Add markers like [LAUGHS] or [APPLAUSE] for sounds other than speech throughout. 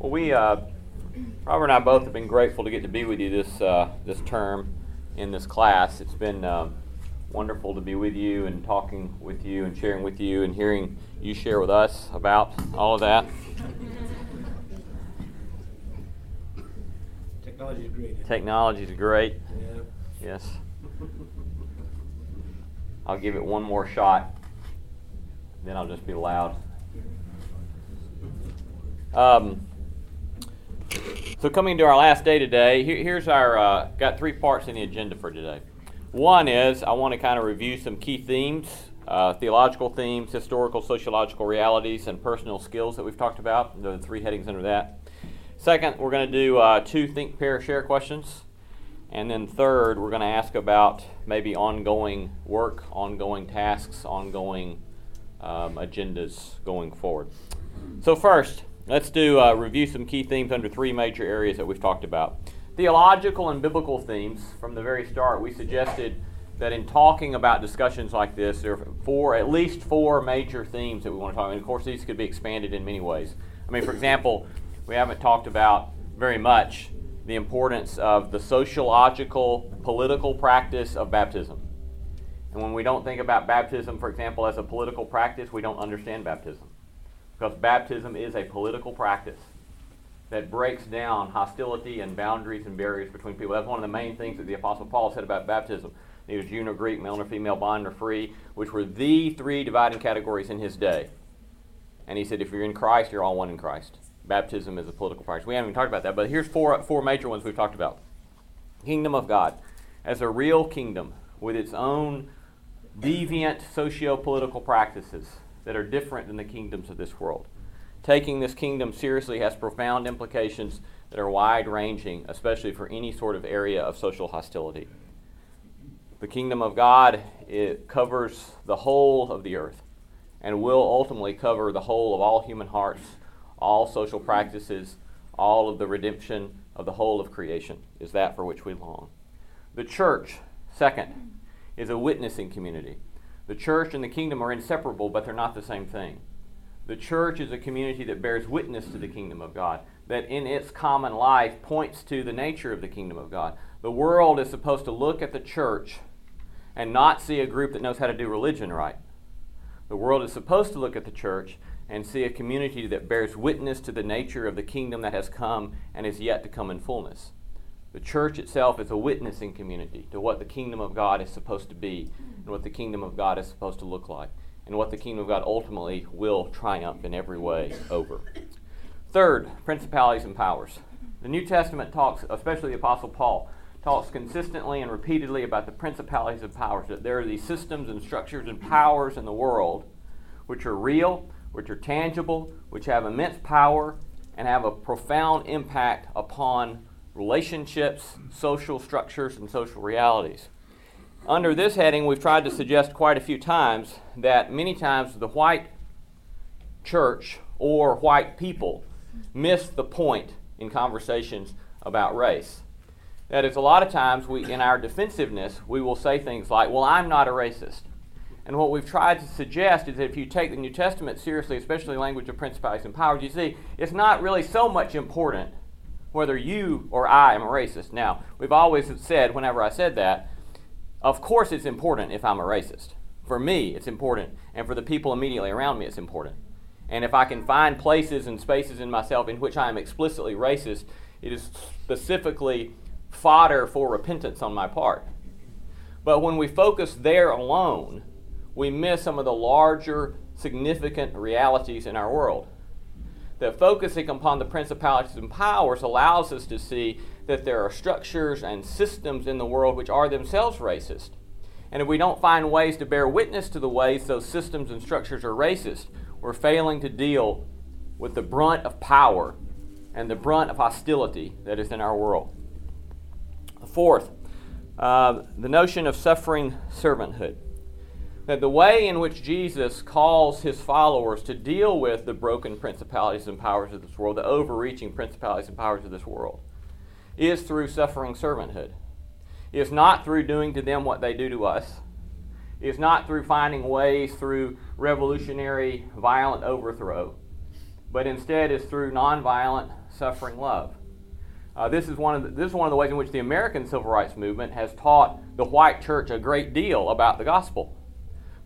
Well, we, uh, Robert and I both have been grateful to get to be with you this, uh, this term in this class. It's been uh, wonderful to be with you and talking with you and sharing with you and hearing you share with us about all of that. Technology is great. Technology is great. Yeah. Yes. I'll give it one more shot, then I'll just be loud. Um, so coming to our last day today, here, here's our uh, got three parts in the agenda for today. One is I want to kind of review some key themes, uh, theological themes, historical, sociological realities, and personal skills that we've talked about. The three headings under that. Second, we're going to do uh, two think, pair, share questions. And then third, we're going to ask about maybe ongoing work, ongoing tasks, ongoing um, agendas going forward. So, first, let's do uh, review some key themes under three major areas that we've talked about. Theological and biblical themes. From the very start, we suggested that in talking about discussions like this, there are four, at least four major themes that we want to talk about. And of course, these could be expanded in many ways. I mean, for example, we haven't talked about very much the importance of the sociological, political practice of baptism. And when we don't think about baptism, for example, as a political practice, we don't understand baptism. Because baptism is a political practice that breaks down hostility and boundaries and barriers between people. That's one of the main things that the Apostle Paul said about baptism. Neither Jew nor Greek, male nor female, bond nor free, which were the three dividing categories in his day. And he said, if you're in Christ, you're all one in Christ. Baptism is a political practice. We haven't even talked about that, but here's four, four major ones we've talked about. Kingdom of God as a real kingdom with its own deviant socio political practices that are different than the kingdoms of this world. Taking this kingdom seriously has profound implications that are wide ranging, especially for any sort of area of social hostility. The kingdom of God it covers the whole of the earth and will ultimately cover the whole of all human hearts, all social practices, all of the redemption of the whole of creation is that for which we long. The church, second, is a witnessing community. The church and the kingdom are inseparable, but they're not the same thing. The church is a community that bears witness to the kingdom of God, that in its common life points to the nature of the kingdom of God. The world is supposed to look at the church and not see a group that knows how to do religion right. The world is supposed to look at the church and see a community that bears witness to the nature of the kingdom that has come and is yet to come in fullness. The church itself is a witnessing community to what the kingdom of God is supposed to be and what the kingdom of God is supposed to look like and what the kingdom of God ultimately will triumph in every way over. Third, principalities and powers. The New Testament talks, especially the Apostle Paul, talks consistently and repeatedly about the principalities and powers, that there are these systems and structures and powers in the world which are real, which are tangible, which have immense power, and have a profound impact upon relationships, social structures, and social realities. Under this heading, we've tried to suggest quite a few times that many times the white church or white people miss the point in conversations about race. That is, a lot of times we, in our defensiveness, we will say things like, Well, I'm not a racist. And what we've tried to suggest is that if you take the New Testament seriously, especially language of principalities and powers, you see it's not really so much important whether you or I am a racist. Now, we've always said, whenever I said that, of course it's important if I'm a racist. For me, it's important, and for the people immediately around me, it's important. And if I can find places and spaces in myself in which I am explicitly racist, it is specifically fodder for repentance on my part. But when we focus there alone, we miss some of the larger, significant realities in our world. That focusing upon the principalities and powers allows us to see that there are structures and systems in the world which are themselves racist. And if we don't find ways to bear witness to the ways those systems and structures are racist, we're failing to deal with the brunt of power and the brunt of hostility that is in our world. Fourth, uh, the notion of suffering servanthood. That the way in which Jesus calls his followers to deal with the broken principalities and powers of this world, the overreaching principalities and powers of this world, is through suffering servanthood. It's not through doing to them what they do to us. It's not through finding ways through revolutionary, violent overthrow. but instead is through nonviolent, suffering love. Uh, this, is one of the, this is one of the ways in which the American civil rights movement has taught the white church a great deal about the gospel.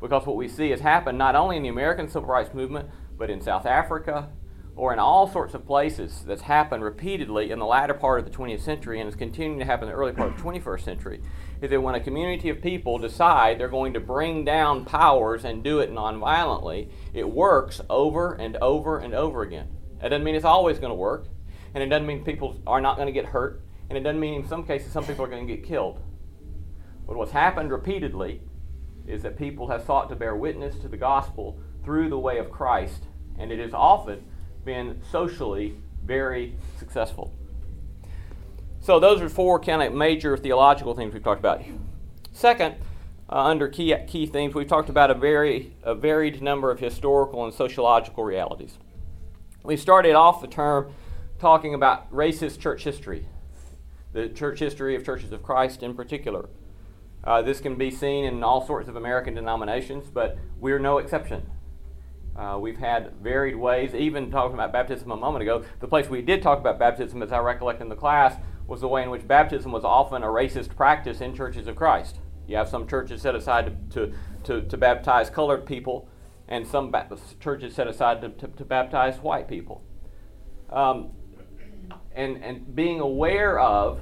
Because what we see has happened not only in the American civil rights movement, but in South Africa, or in all sorts of places that's happened repeatedly in the latter part of the 20th century and is continuing to happen in the early part of the 21st century is that when a community of people decide they're going to bring down powers and do it nonviolently, it works over and over and over again. That doesn't mean it's always going to work, and it doesn't mean people are not going to get hurt, and it doesn't mean in some cases some people are going to get killed. But what's happened repeatedly is that people have sought to bear witness to the gospel through the way of Christ, and it has often been socially very successful. So those are four kind of major theological themes we've talked about. Second, uh, under key, key themes, we've talked about a very a varied number of historical and sociological realities. We started off the term talking about racist church history, the church history of churches of Christ in particular. Uh, this can be seen in all sorts of American denominations, but we're no exception. Uh, we've had varied ways, even talking about baptism a moment ago. The place we did talk about baptism, as I recollect in the class, was the way in which baptism was often a racist practice in churches of Christ. You have some churches set aside to, to, to, to baptize colored people, and some ba- churches set aside to, to, to baptize white people. Um, and, and being aware of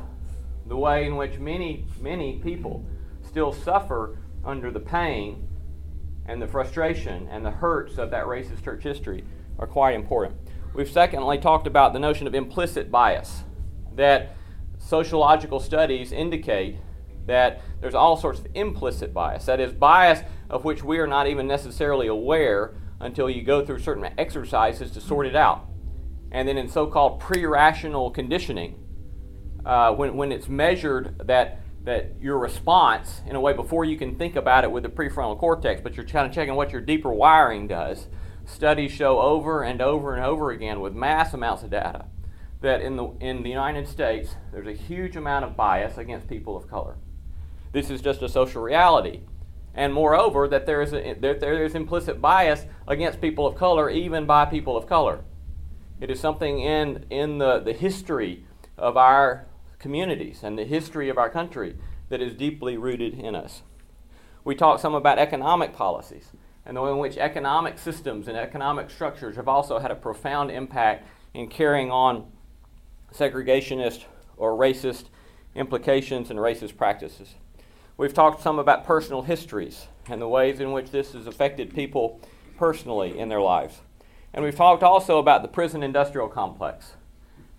the way in which many, many people still suffer under the pain and the frustration and the hurts of that racist church history are quite important. We've secondly talked about the notion of implicit bias, that sociological studies indicate that there's all sorts of implicit bias. That is, bias of which we are not even necessarily aware until you go through certain exercises to sort it out. And then in so called pre rational conditioning, uh, when, when it's measured that that your response, in a way, before you can think about it with the prefrontal cortex, but you're kind of checking what your deeper wiring does. Studies show over and over and over again with mass amounts of data that in the, in the United States, there's a huge amount of bias against people of color. This is just a social reality. And moreover, that there is, a, that there is implicit bias against people of color, even by people of color. It is something in, in the, the history of our communities and the history of our country that is deeply rooted in us. We talked some about economic policies and the way in which economic systems and economic structures have also had a profound impact in carrying on segregationist or racist implications and racist practices. We've talked some about personal histories and the ways in which this has affected people personally in their lives. And we've talked also about the prison industrial complex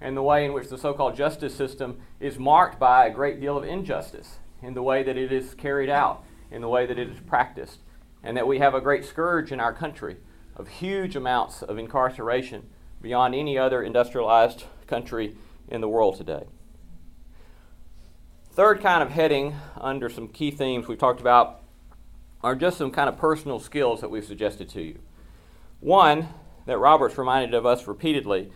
and the way in which the so called justice system is marked by a great deal of injustice in the way that it is carried out, in the way that it is practiced, and that we have a great scourge in our country of huge amounts of incarceration beyond any other industrialized country in the world today. Third kind of heading under some key themes we've talked about are just some kind of personal skills that we've suggested to you. One that Robert's reminded of us repeatedly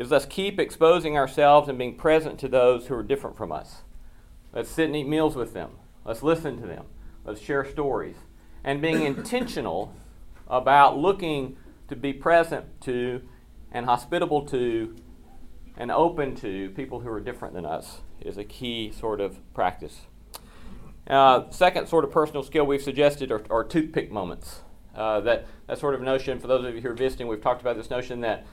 is let's keep exposing ourselves and being present to those who are different from us. Let's sit and eat meals with them. Let's listen to them. Let's share stories. And being intentional about looking to be present to and hospitable to and open to people who are different than us is a key sort of practice. Uh, second sort of personal skill we've suggested are, are toothpick moments. Uh, that, that sort of notion, for those of you who are visiting, we've talked about this notion that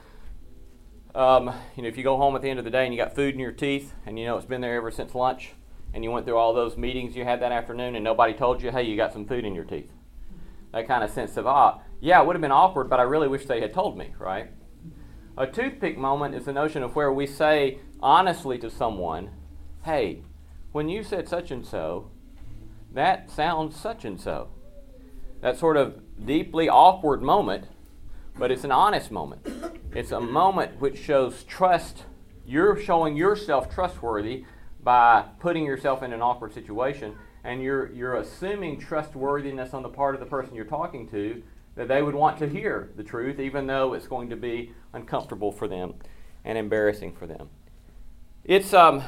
um, you know, if you go home at the end of the day and you got food in your teeth and you know it's been there ever since lunch and you went through all those meetings you had that afternoon and nobody told you, hey, you got some food in your teeth. That kind of sense of, ah, yeah, it would have been awkward, but I really wish they had told me, right? A toothpick moment is the notion of where we say honestly to someone, hey, when you said such and so, that sounds such and so. That sort of deeply awkward moment but it's an honest moment. It's a moment which shows trust. You're showing yourself trustworthy by putting yourself in an awkward situation, and you're, you're assuming trustworthiness on the part of the person you're talking to that they would want to hear the truth, even though it's going to be uncomfortable for them and embarrassing for them. It's um,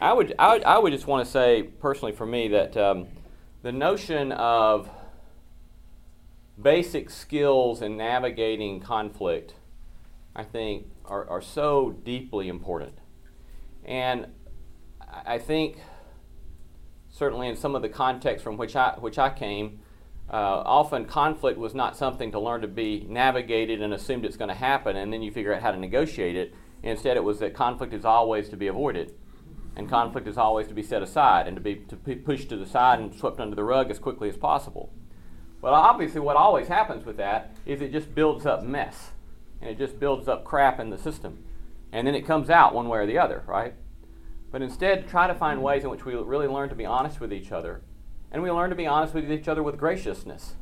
I would I would, I would just want to say personally for me that um, the notion of basic skills in navigating conflict, I think, are, are so deeply important. And I think, certainly in some of the contexts from which I, which I came, uh, often conflict was not something to learn to be navigated and assumed it's going to happen, and then you figure out how to negotiate it. Instead, it was that conflict is always to be avoided, and conflict is always to be set aside and to be to be pushed to the side and swept under the rug as quickly as possible. Well, obviously, what always happens with that is it just builds up mess, and it just builds up crap in the system, and then it comes out one way or the other, right? But instead, try to find ways in which we really learn to be honest with each other and we learn to be honest with each other with graciousness.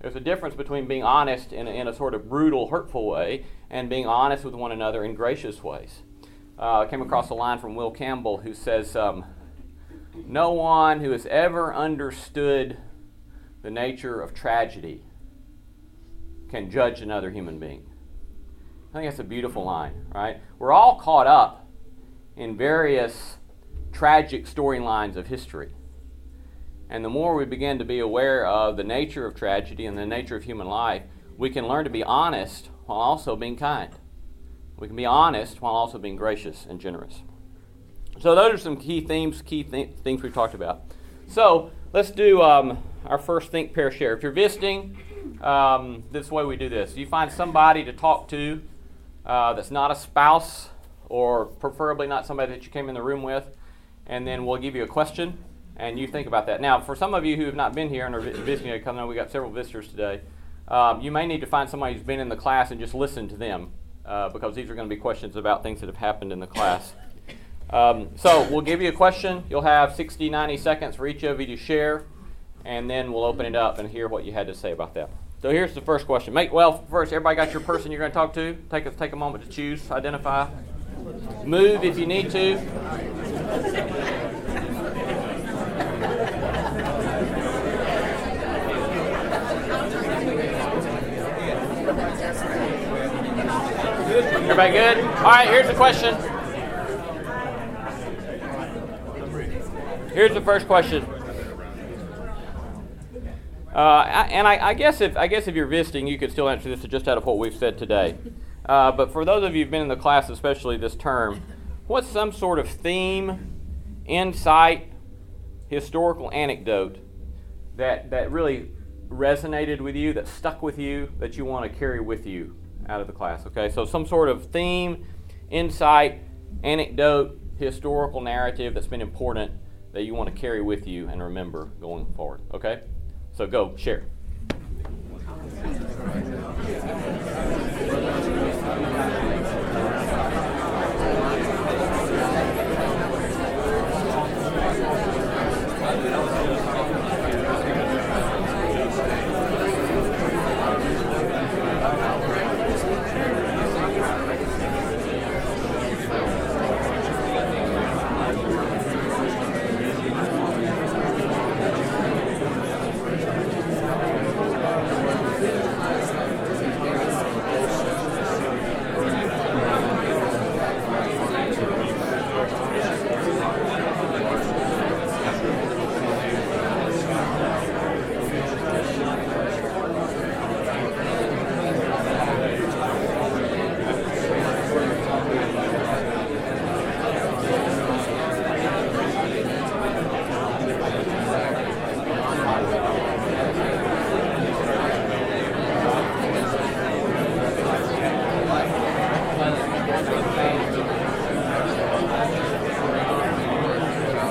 There's a difference between being honest in a, in a sort of brutal, hurtful way and being honest with one another in gracious ways. Uh, I came across a line from Will Campbell who says, um, No one who has ever understood the nature of tragedy can judge another human being. I think that's a beautiful line, right? We're all caught up in various tragic storylines of history. And the more we begin to be aware of the nature of tragedy and the nature of human life, we can learn to be honest while also being kind. We can be honest while also being gracious and generous. So, those are some key themes, key th- things we've talked about. So, let's do um, our first think, pair, share. If you're visiting, um, this way we do this. You find somebody to talk to uh, that's not a spouse, or preferably not somebody that you came in the room with, and then we'll give you a question and you think about that. Now, for some of you who have not been here and are visiting, come know we got several visitors today. Um, you may need to find somebody who's been in the class and just listen to them uh, because these are going to be questions about things that have happened in the class. Um, so we'll give you a question. You'll have 60, 90 seconds for each of you to share, and then we'll open it up and hear what you had to say about that. So here's the first question. Make well first. Everybody got your person you're going to talk to. Take a take a moment to choose, identify, move if you need to. Everybody good? All right, here's the question. Here's the first question. Uh, and I, I, guess if I guess if you're visiting, you could still answer this just out of what we've said today. [LAUGHS] Uh, but for those of you who've been in the class, especially this term, what's some sort of theme, insight, historical anecdote that that really resonated with you, that stuck with you, that you want to carry with you out of the class. Okay, so some sort of theme, insight, anecdote, historical narrative that's been important that you want to carry with you and remember going forward. Okay, so go share.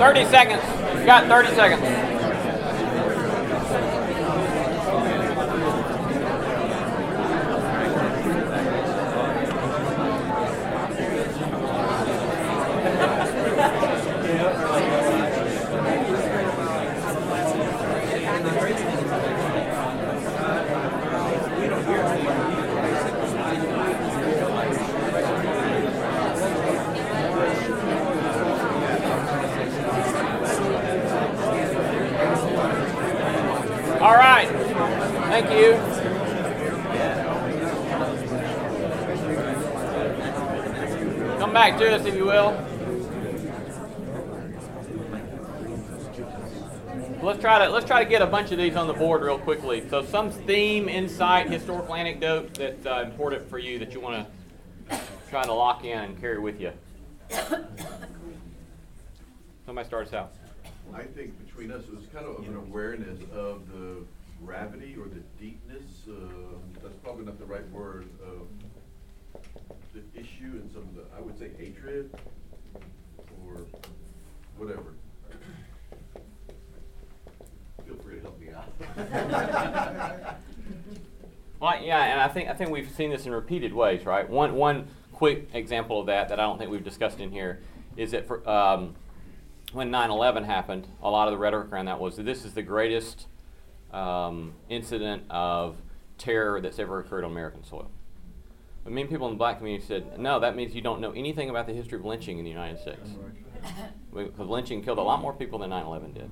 30 seconds. You got 30 seconds. To us, if you will. let's try to let's try to get a bunch of these on the board real quickly. So some theme, insight, historical anecdote that's uh, important for you that you want to try to lock in and carry with you. Somebody starts out. I think between us, it was kind of an awareness of the gravity or the deepness, uh, that's probably not the right word, of the issue and some of the, I would say hatred, or whatever. Feel free to help me out. [LAUGHS] Well, yeah, and I think I think we've seen this in repeated ways, right? One one quick example of that that I don't think we've discussed in here is that for, um, when 9/11 happened, a lot of the rhetoric around that was that this is the greatest um, incident of terror that's ever occurred on American soil. But many people in the black community said, no, that means you don't know anything about the history of lynching in the United States. [LAUGHS] Because lynching killed a lot more people than 9 11 did.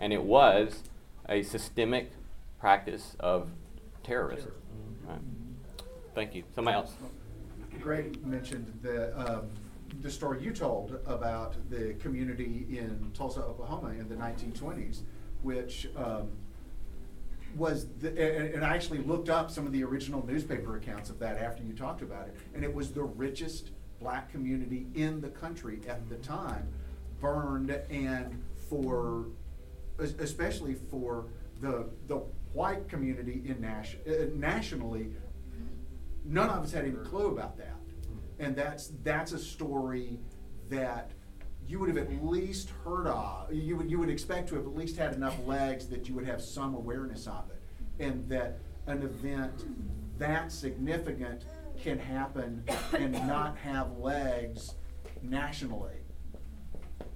And it was a systemic practice of terrorism. Right. Thank you. Somebody else. Greg mentioned the, um, the story you told about the community in Tulsa, Oklahoma in the 1920s, which um, was, the, and, and I actually looked up some of the original newspaper accounts of that after you talked about it, and it was the richest black community in the country at the time, burned, and for, es- especially for the, the white community in Nash, uh, nationally, none of us had any clue about that. And that's, that's a story that you would have at least heard of, you would, you would expect to have at least had enough legs that you would have some awareness of it. And that an event that significant can happen and not have legs nationally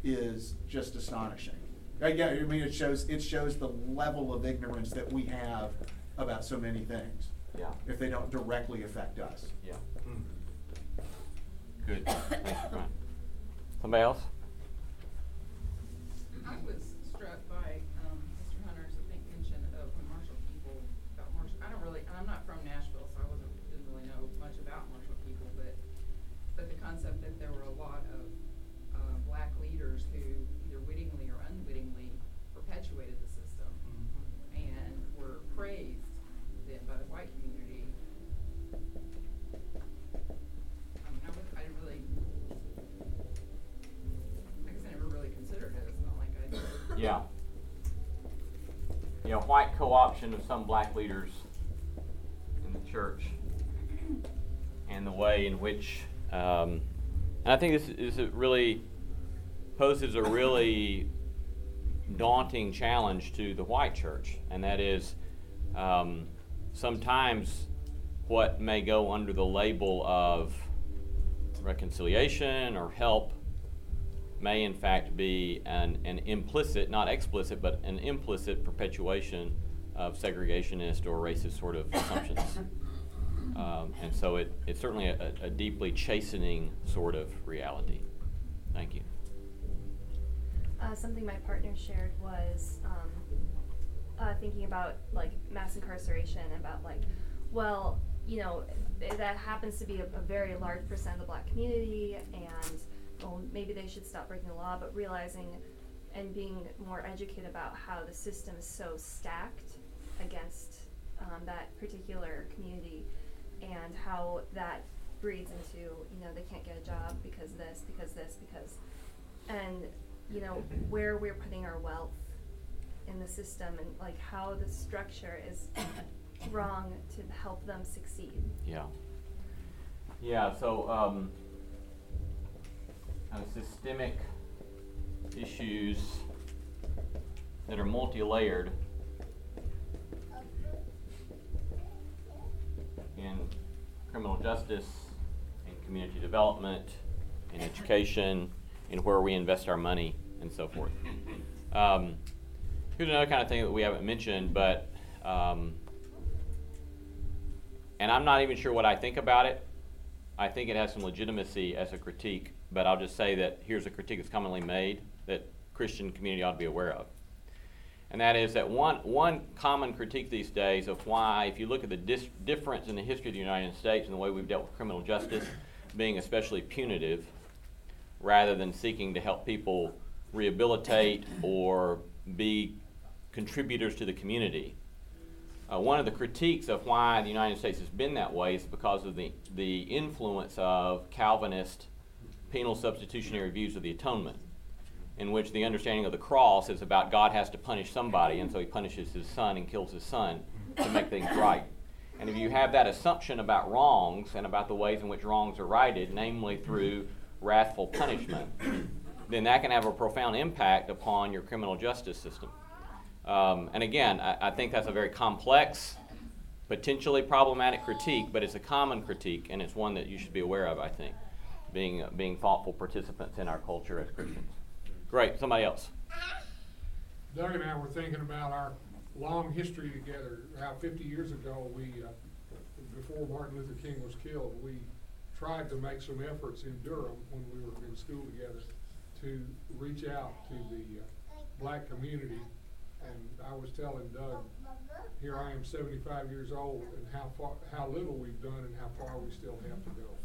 is just astonishing. Uh, Yeah, I mean, it shows, it shows the level of ignorance that we have about so many things. Yeah. If they don't directly affect us. Yeah. Good. Thanks, Brian. Somebody else? I was struck by, um, Mr. Hunter's, I think, mention of when Marshall Keeble, about Marshall, I don't really, and I'm not from Nashville, so I wasn't, didn't really know much about Marshall Keeble, but, but the concept that there were a lot of, uh, black leaders who either wittingly or unwittingly perpetuated the system and were praised then by the white community. I mean, I was, I didn't really, I guess I never really considered it, it's not like I did. Yeah. White co-option of some black leaders in the church and the way in which, um, and I think this is a really poses a really daunting challenge to the white church, and that is um, sometimes what may go under the label of reconciliation or help may in fact be an, an implicit, not explicit, but an implicit perpetuation of segregationist or racist sort of assumptions. [COUGHS] Um, and so it, it's certainly a, a deeply chastening sort of reality. Thank you. Uh, something my partner shared was um, uh, thinking about like mass incarceration, about like, well, you know, that happens to be a, a very large percent of the black community, and well, maybe they should stop breaking the law, but realizing and being more educated about how the system is so stacked against um, that particular community, and how that breeds into you know they can't get a job because this, because this, because and you know where we're putting our wealth in the system and like how the structure is wrong to help them succeed. Yeah. Yeah, so um, kind of systemic issues that are multi layered in criminal justice, in community development, in education, in where we invest our money, and so forth. Um, here's another kind of thing that we haven't mentioned, but um, and I'm not even sure what I think about it. I think it has some legitimacy as a critique, but I'll just say that here's a critique that's commonly made that Christian community ought to be aware of. And that is that one, one common critique these days of why, if you look at the dis- difference in the history of the United States and the way we've dealt with criminal justice being especially punitive rather than seeking to help people rehabilitate or be contributors to the community. Uh, one of the critiques of why the United States has been that way is because of the, the influence of Calvinist penal substitutionary views of the atonement, in which the understanding of the cross is about God has to punish somebody, and so he punishes his son and kills his son to make things right. And if you have that assumption about wrongs and about the ways in which wrongs are righted, namely through wrathful punishment, then that can have a profound impact upon your criminal justice system. Um, and again, I, I think that's a very complex, potentially problematic critique, but it's a common critique, and it's one that you should be aware of, I think, being, being thoughtful participants in our culture as Christians. Great, somebody else. Doug and I were thinking about our long history together, how fifty years ago, we, uh, before Martin Luther King was killed, we tried to make some efforts in Durham when we were in school together to reach out to the uh, black community. And I was telling Doug, here I am seventy-five years old and how far, how little we've done and how far we still have to go.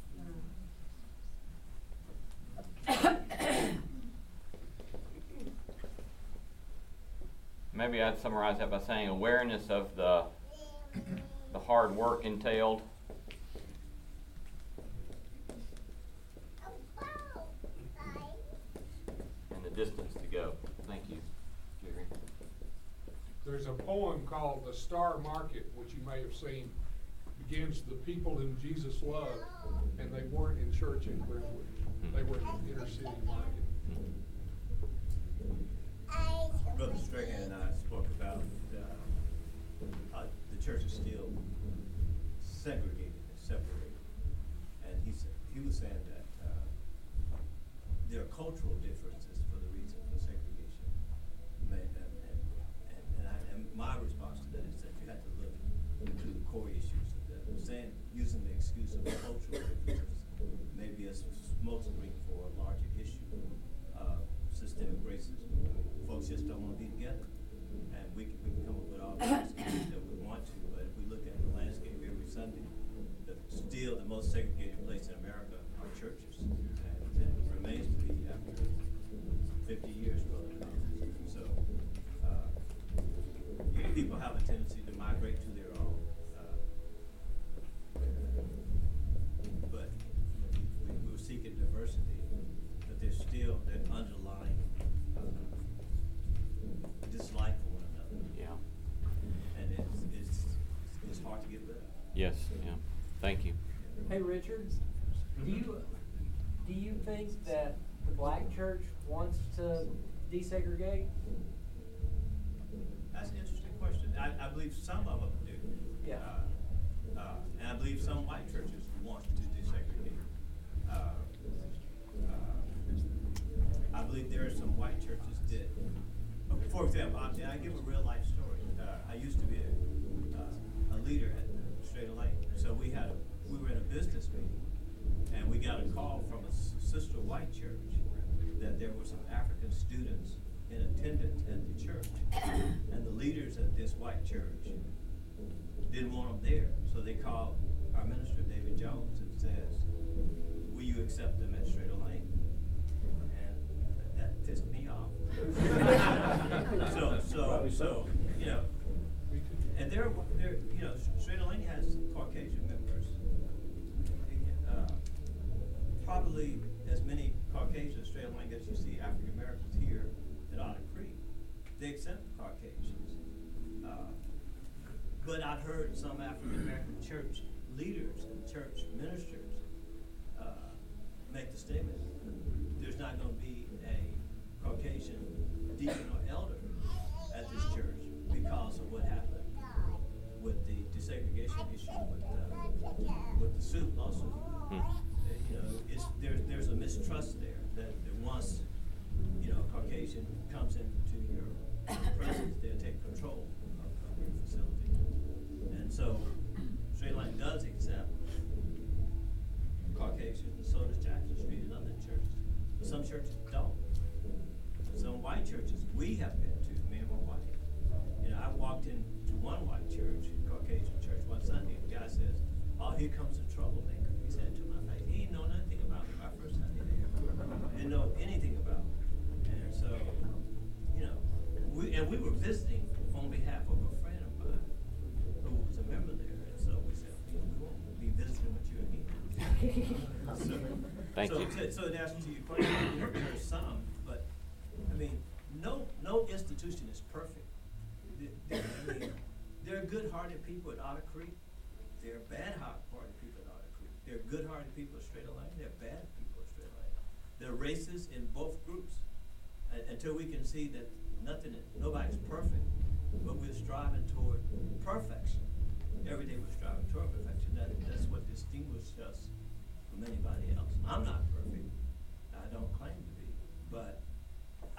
Maybe I'd summarize that by saying awareness of the, the hard work entailed. And the distance to go. There's a poem called The Star Market, which you may have seen, begins, "The people whom Jesus loved, and they weren't in church in Brentwood. They were in the inner city market." Brother Strahan and I spoke about, uh, uh, the church is still segregated and separated. And he said, he was saying that, uh, there are cultural differences for the reason for segregation. Ma- And, and, and, and I, and my Yes, yeah. Thank you. Hey, Richard, do you, do you think that the black church wants to desegregate? That's an interesting question. I, I believe some of them do. Yeah. Uh, uh, and I believe some in at the church. And the leaders at this white church didn't want them there, so they called our minister, David Jones, and says, will you accept them at Schrader Lane? And that pissed me off. [LAUGHS] So, so, so, you know, and there, there, you know, Schrader Lane has Caucasian members. Uh, Probably as many Caucasians, Schrader Lane as you see African Americans here at Otter Creek. They accept Caucasians. Uh, But I've heard some African American church walked into one white church, Caucasian church, one Sunday, and the guy says, Oh, here comes a troublemaker. He said to my face, He know nothing about my first Sunday there. Didn't know anything about me. And so, you know, we, and we were visiting on behalf of a friend of mine who was a member there. And so we said, We won't be visiting with you again. [LAUGHS] so, Thank so, you. To, so, that's to your question. There's some, but I mean, no, no institution is perfect. Otter Creek, there are bad-hearted people at Otter Creek. There are good-hearted people at Schrader Lane, They're bad people at Schrader Lane. They're racist in both groups. Un- until we can see that nothing, nobody's perfect, but we're striving toward perfection. Every day we're striving toward perfection. That, that's what distinguishes us from anybody else. I'm not perfect. I don't claim to be, but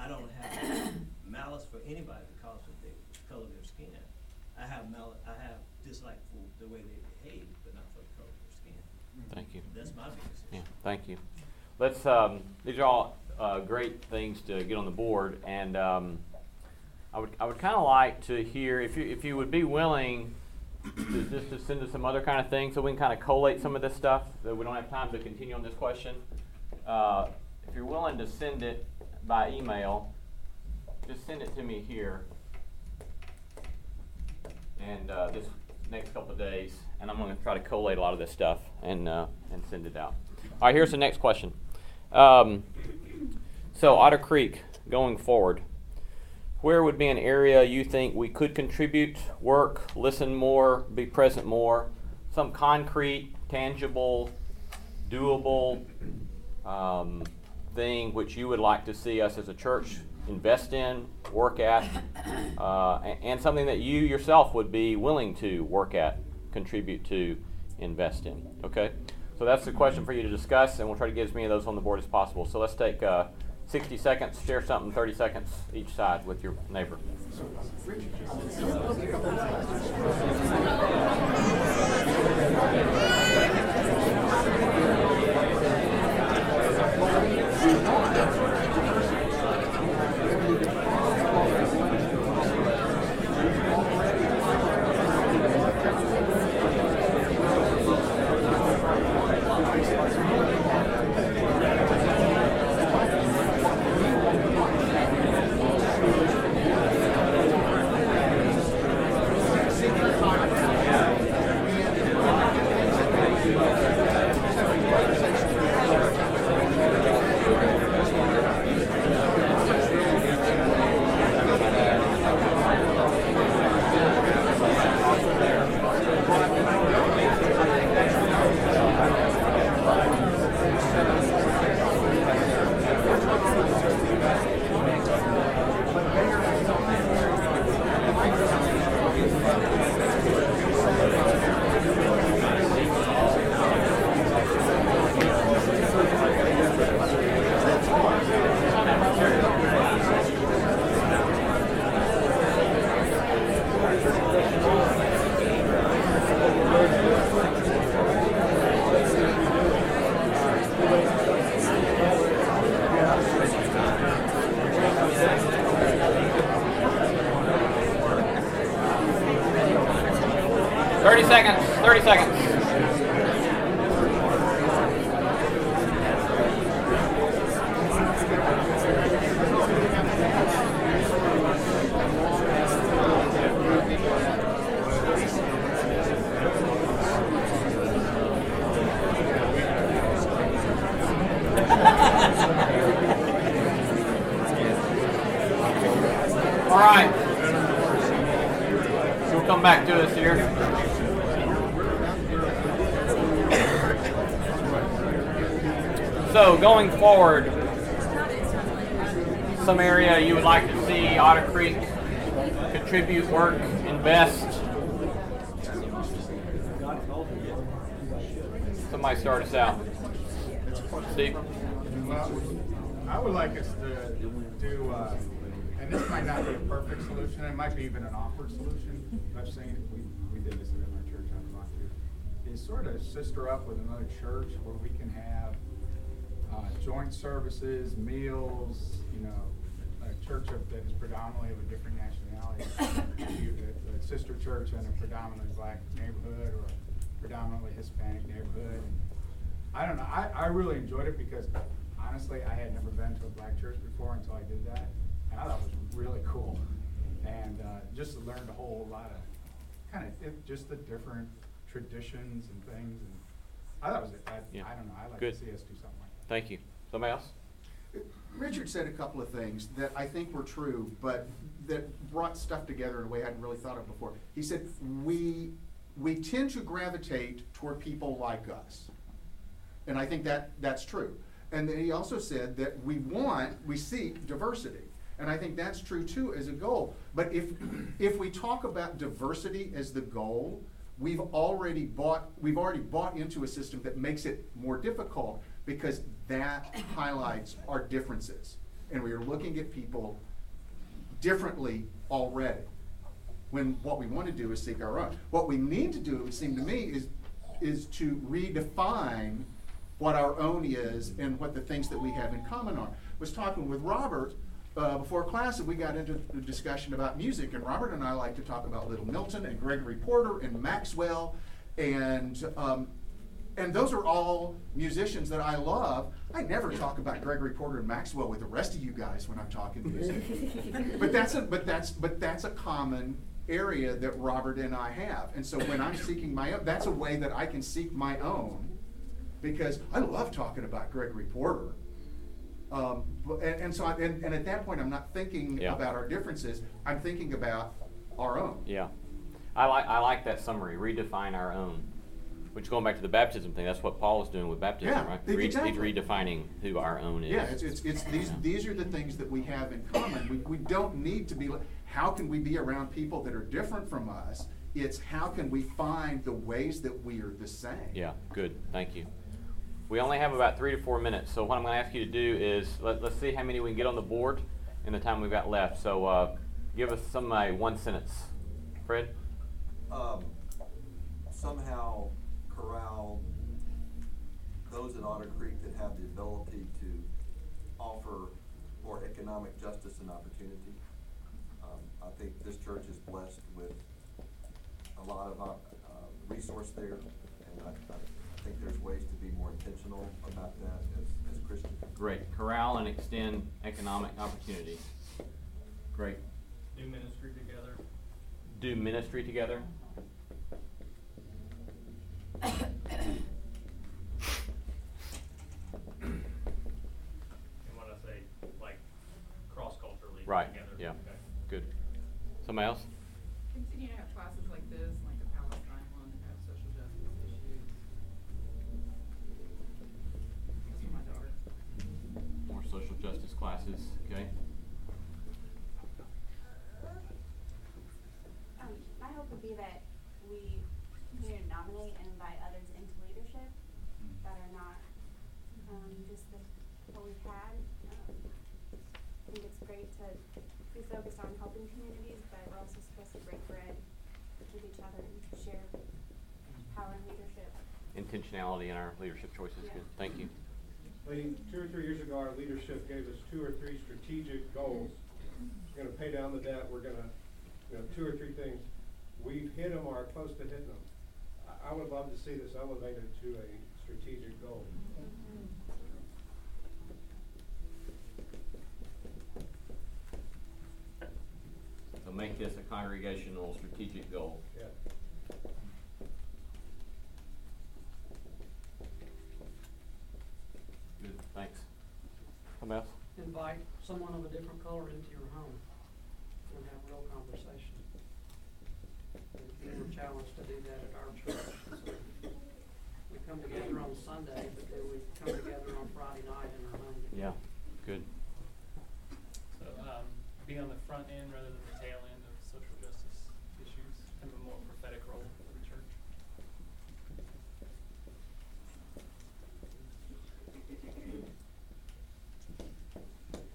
I don't have [COUGHS] malice for anybody because of the color of their skin. I have mal, I have dislike for the way they behave, but not for the color of their skin. Thank you. That's my biggest Yeah, issue. Thank you. Let's, um, these are all, uh, great things to get on the board, and, um, I would, I would kinda like to hear, if you, if you would be willing to, just to send us some other kind of things, so we can kinda collate some of this stuff, that we don't have time to continue on this question. Uh, if you're willing to send it by email, just send it to me here. And, uh, this next couple of days, and I'm gonna try to collate a lot of this stuff and, uh, and send it out. All right, here's the next question. Um, so Otter Creek, going forward, where would be an area you think we could contribute, work, listen more, be present more? Some concrete, tangible, doable um, thing which you would like to see us as a church invest in, work at, uh, a- and something that you yourself would be willing to work at, contribute to, invest in. Okay? So that's the question for you to discuss, and we'll try to get as many of those on the board as possible. So let's take uh, 60 seconds, share something, 30 seconds each side with your neighbor. Contribute, work, invest. Somebody start us out. Steve? Well, I would like us to do, uh, and this might not be a perfect solution, it might be even an awkward solution. I've seen, it. we, we did this in our church I've gone to, is sort of sister up with another church where we can have uh, joint services, meals, you know, church of- that is predominantly of a different nationality. You- A a sister church in a predominantly black neighborhood or a predominantly Hispanic neighborhood. I don't know, I, I really enjoyed it because honestly, I had never been to a black church before until I did that. And I thought it was really cool. And, uh, just learned a whole lot of, kind of, just the different traditions and things and I thought it was, I, Yeah. I don't know, I'd like Good. to see us do something like that. thank you. Somebody else? Richard said a couple of things that I think were true, but that brought stuff together in a way I hadn't really thought of before. He said, we, we tend to gravitate toward people like us. And I think that, that's true. And then he also said that we want, we seek diversity. And I think that's true too as a goal. But if, if we talk about diversity as the goal, we've already bought, we've already bought into a system that makes it more difficult because that highlights our differences. And we are looking at people differently already. When what we want to do is seek our own. What we need to do, it would seem to me, is, is to redefine what our own is and what the things that we have in common are. Was talking with Robert uh, before class, and we got into the discussion about music. And Robert and I like to talk about Little Milton and Gregory Porter and Maxwell, and um, and those are all musicians that I love. I never talk about Gregory Porter and Maxwell with the rest of you guys when I'm talking music. [LAUGHS] but that's a but that's but that's a common area that Robert and I have. And so when I'm seeking my own, that's a way that I can seek my own because I love talking about Gregory Porter. Um, and, and so, I, and, and at that point, I'm not thinking Yeah. about our differences. I'm thinking about our own. Yeah. I like, I like that summary, redefine our own. Which going back to the baptism thing, that's what Paul is doing with baptism, Yeah, right? Re- exactly. He's redefining who our own is. Yeah, it's, it's, it's these, Yeah. these are the things that we have in common. We, we don't need to be, how can we be around people that are different from us? It's how can we find the ways that we are the same? Yeah, good, thank you. We only have about three to four minutes, so what I'm gonna ask you to do is, let, let's see how many we can get on the board in the time we've got left. So, uh, give us some, uh, one sentence. Fred? um, somehow corral those at Otter Creek that have the ability to offer more economic justice and opportunity. Um, I think this church is blessed with a lot of, uh, uh, resource there, and I, I think there's ways to be more intentional about that as, as Christians. Great. Corral and extend economic opportunity. Great. do ministry together. Do ministry together. And when I say, like, cross-culturally Right, together. yeah. okay. Good. Somebody else? Continue to have classes like this, like the Palestine one, that have social justice issues. That's for my daughter. More social justice classes, okay? Um, my hope would be that we continue to nominate and invite others into leadership that are not, um, just the, what we've had. Um, I think it's great to be focused on helping communities, but we're also supposed to break bread with each other and share power and leadership. Intentionality in our leadership choices, Yeah. good, thank you. Lee, two or three years ago, our leadership gave us two or three strategic goals. We're gonna pay down the debt, we're gonna, you know, two or three things. We've hit them or are close to hitting them. I, I would love to see this elevated to a strategic goal. So make this a congregational strategic goal. Yeah. Good, thanks. Somebody else? Invite someone of a different color into your home and have real conversation. We were challenged to do that at our church. So We come together on Sunday, but then we come together on Friday night in our home. Yeah, good. So, um, be on the front end rather than the tail end of social justice issues, have a more prophetic role for the church.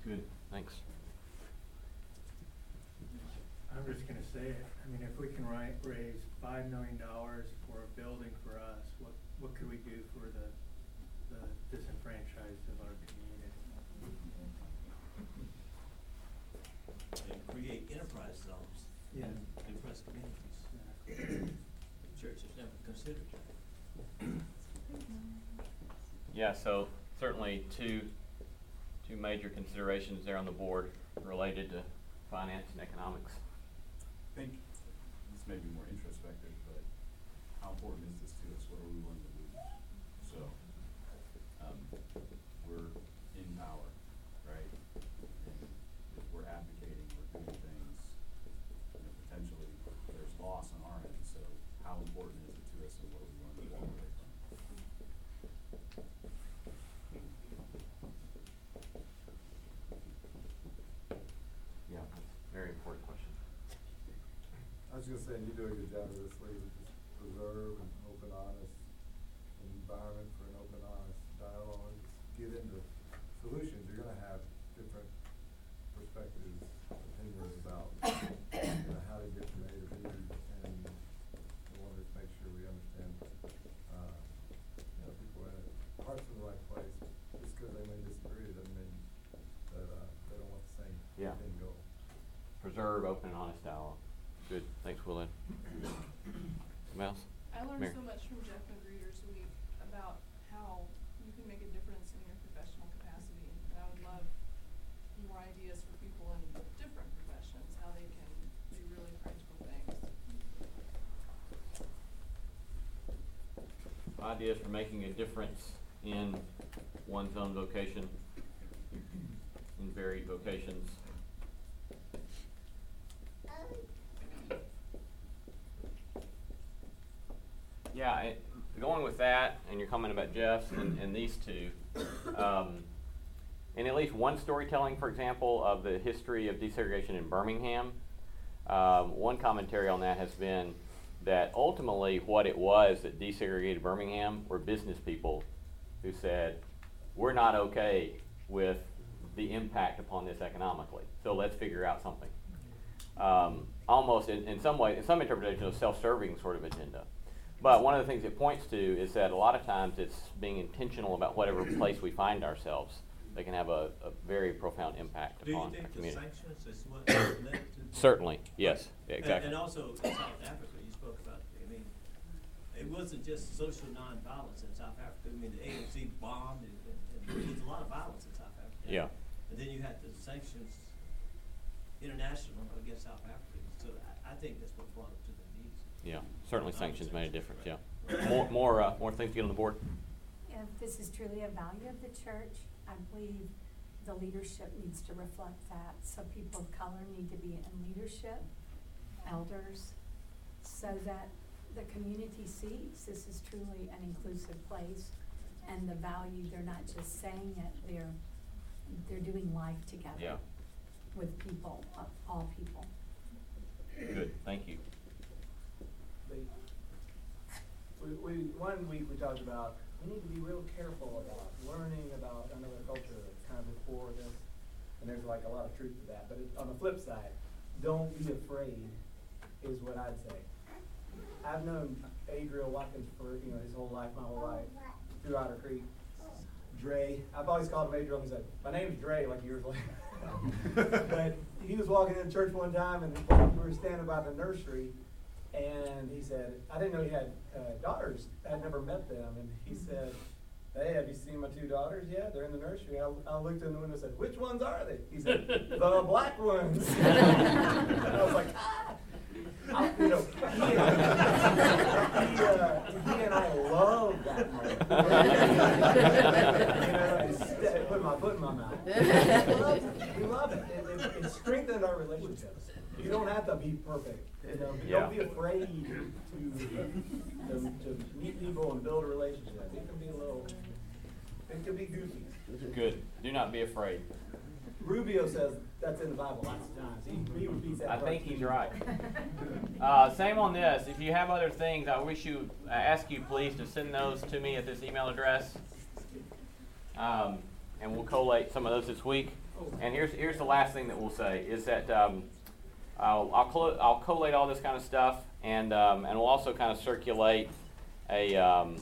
Good, thanks. I'm just gonna say it, I mean, if we can ri- raise five million dollars for a building for us, what, what could we do for the, the disenfranchised of our community? And create enterprise zones. Yeah. in Depressed communities. Church has never considered that. Yeah, so certainly two, two major considerations there on the board related to finance and economics. I think this may be more introspective, but how important is this to us? What are we willing to lose? So, um, we're just saying, you do a good job of this, with just preserve an open, honest environment for an open, honest dialogue. Just Get into solutions, you're gonna have different perspectives, opinions about, you [COUGHS] know, how to get from A to B, and we wanna make sure we understand, uh, you know, people are in it, hearts in the right place. Just because they may disagree, doesn't mean that, uh, they don't want the same Yeah. thing goal. Preserve open and honest dialogue. Thanks, Willard. Mouse? I learned Mary? so much from Jeff McGreeder's week about how you can make a difference in your professional capacity. And I would love more ideas for people in different professions, how they can do really practical things. Ideas for making a difference in one's own vocation, in varied vocations. Yeah, it, going with that, and your comment about Jeff's and, and these two, um, in at least one storytelling, for example, of the history of desegregation in Birmingham, um, one commentary on that has been that ultimately what it was that desegregated Birmingham were business people who said, we're not okay with the impact upon this economically, so let's figure out something. Um, almost in, in some way, in some interpretation, a self-serving sort of agenda. But one of the things it points to is that a lot of times it's being intentional about whatever [CLEARS THROAT] place we find ourselves. They can have a, a very profound impact Do you upon our think the community. sanctions is what led to? [COUGHS] Certainly, yes, And- exactly. And also in South Africa, you spoke about, I mean, it wasn't just social nonviolence in South Africa. I mean, the ANC bombed and, and, and there was a lot of violence in South Africa. Yeah. And then you had the sanctions international against South Africa. So I, I think that's what brought it to the knees. Yeah, certainly sanctions made a difference, yeah. More, more, uh, more things to get on the board? If this is truly a value of the church, I believe the leadership needs to reflect that. So people of color need to be in leadership, elders, so that the community sees this is truly an inclusive place and the value, they're not just saying it, they're, they're doing life together. Yeah. With people, of all people. Good, thank you. We, we, one week we talked about, we need to be real careful about learning about another culture that's kind of before this. And there's like a lot of truth to that, but it, on the flip side, don't be afraid is what I'd say. I've known Adriel Watkins for, you know, his whole life, my whole life, through Otter Creek. Dre, I've always called him Adriel and said, my name's Dre, like years later. [LAUGHS] But he was walking in church one time and we were standing by the nursery and he said, I didn't know he had uh, daughters. I'd never met them. And he said, Hey, have you seen my two daughters yet? They're in the nursery. I, I looked in the window and said, Which ones are they? He said, The [LAUGHS] black ones. [LAUGHS] and I was like, Ah! I, you know, he, he, uh, he and I love that moment. [LAUGHS] you know, I st- put my foot in my mouth. We love it. We love it. It, it, it strengthened our relationships. You don't have to be perfect. You know, Yeah. don't be afraid to, to to meet people and build a relationship. It can be a little, it can be goofy. Good, do not be afraid. Rubio says that's in the Bible lots of times. He, he repeats that. I think he's right. Uh, same on this. If you have other things, I wish you, I ask you please to send those to me at this email address. Um, and we'll collate some of those this week. And here's, here's the last thing that we'll say, is that, um, I'll, I'll I'll collate all this kind of stuff and, um, and we'll also kind of circulate a, um,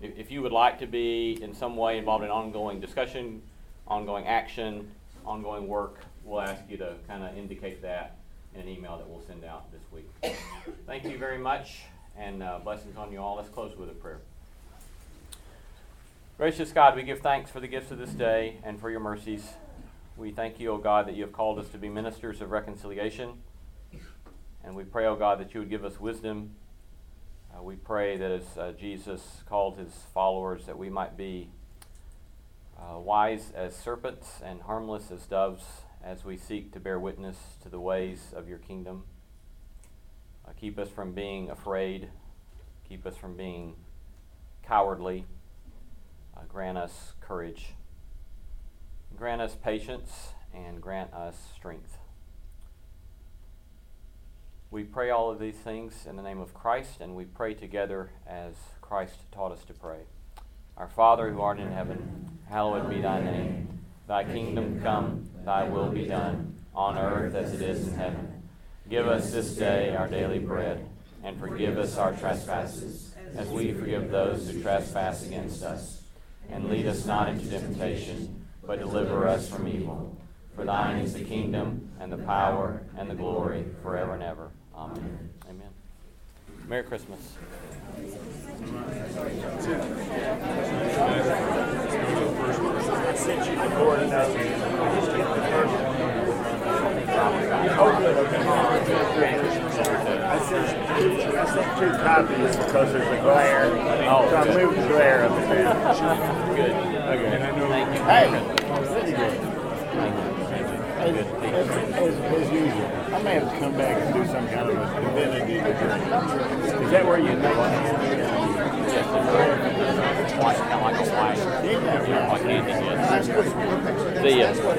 if, if you would like to be in some way involved in ongoing discussion, ongoing action, ongoing work, we'll ask you to kind of indicate that in an email that we'll send out this week. Thank you very much, and uh, blessings on you all. Let's close with a prayer. Gracious God, we give thanks for the gifts of this day and for your mercies. We thank you, O God, that you have called us to be ministers of reconciliation. And we pray, O God, that you would give us wisdom. Uh, we pray that as uh, Jesus called his followers, that we might be uh, wise as serpents and harmless as doves as we seek to bear witness to the ways of your kingdom. Uh, keep us from being afraid. Keep us from being cowardly. Uh, grant us courage. Grant us patience and grant us strength. We pray all of these things in the name of Christ, and we pray together as Christ taught us to pray. Our Father who art in heaven, hallowed be thy name. Thy kingdom come, thy will be done, on earth as it is in heaven. Give us this day our daily bread, and forgive us our trespasses, as we forgive those who trespass against us. And lead us not into temptation, but deliver us from evil. For thine is the kingdom, and the power, and the glory, forever and ever. Amen. Amen. Merry Christmas. I sent you the board note. Just get the first one. Good, okay. I sent two, I sent two copies because there's a glare. Oh, So I moved the glare up and down. Good. Okay. Thank you. Hey, really good. As, as, as, as usual, I may have to come back and do some kind of a divinity. Is that where you make kind like a white. Like yes. The, uh,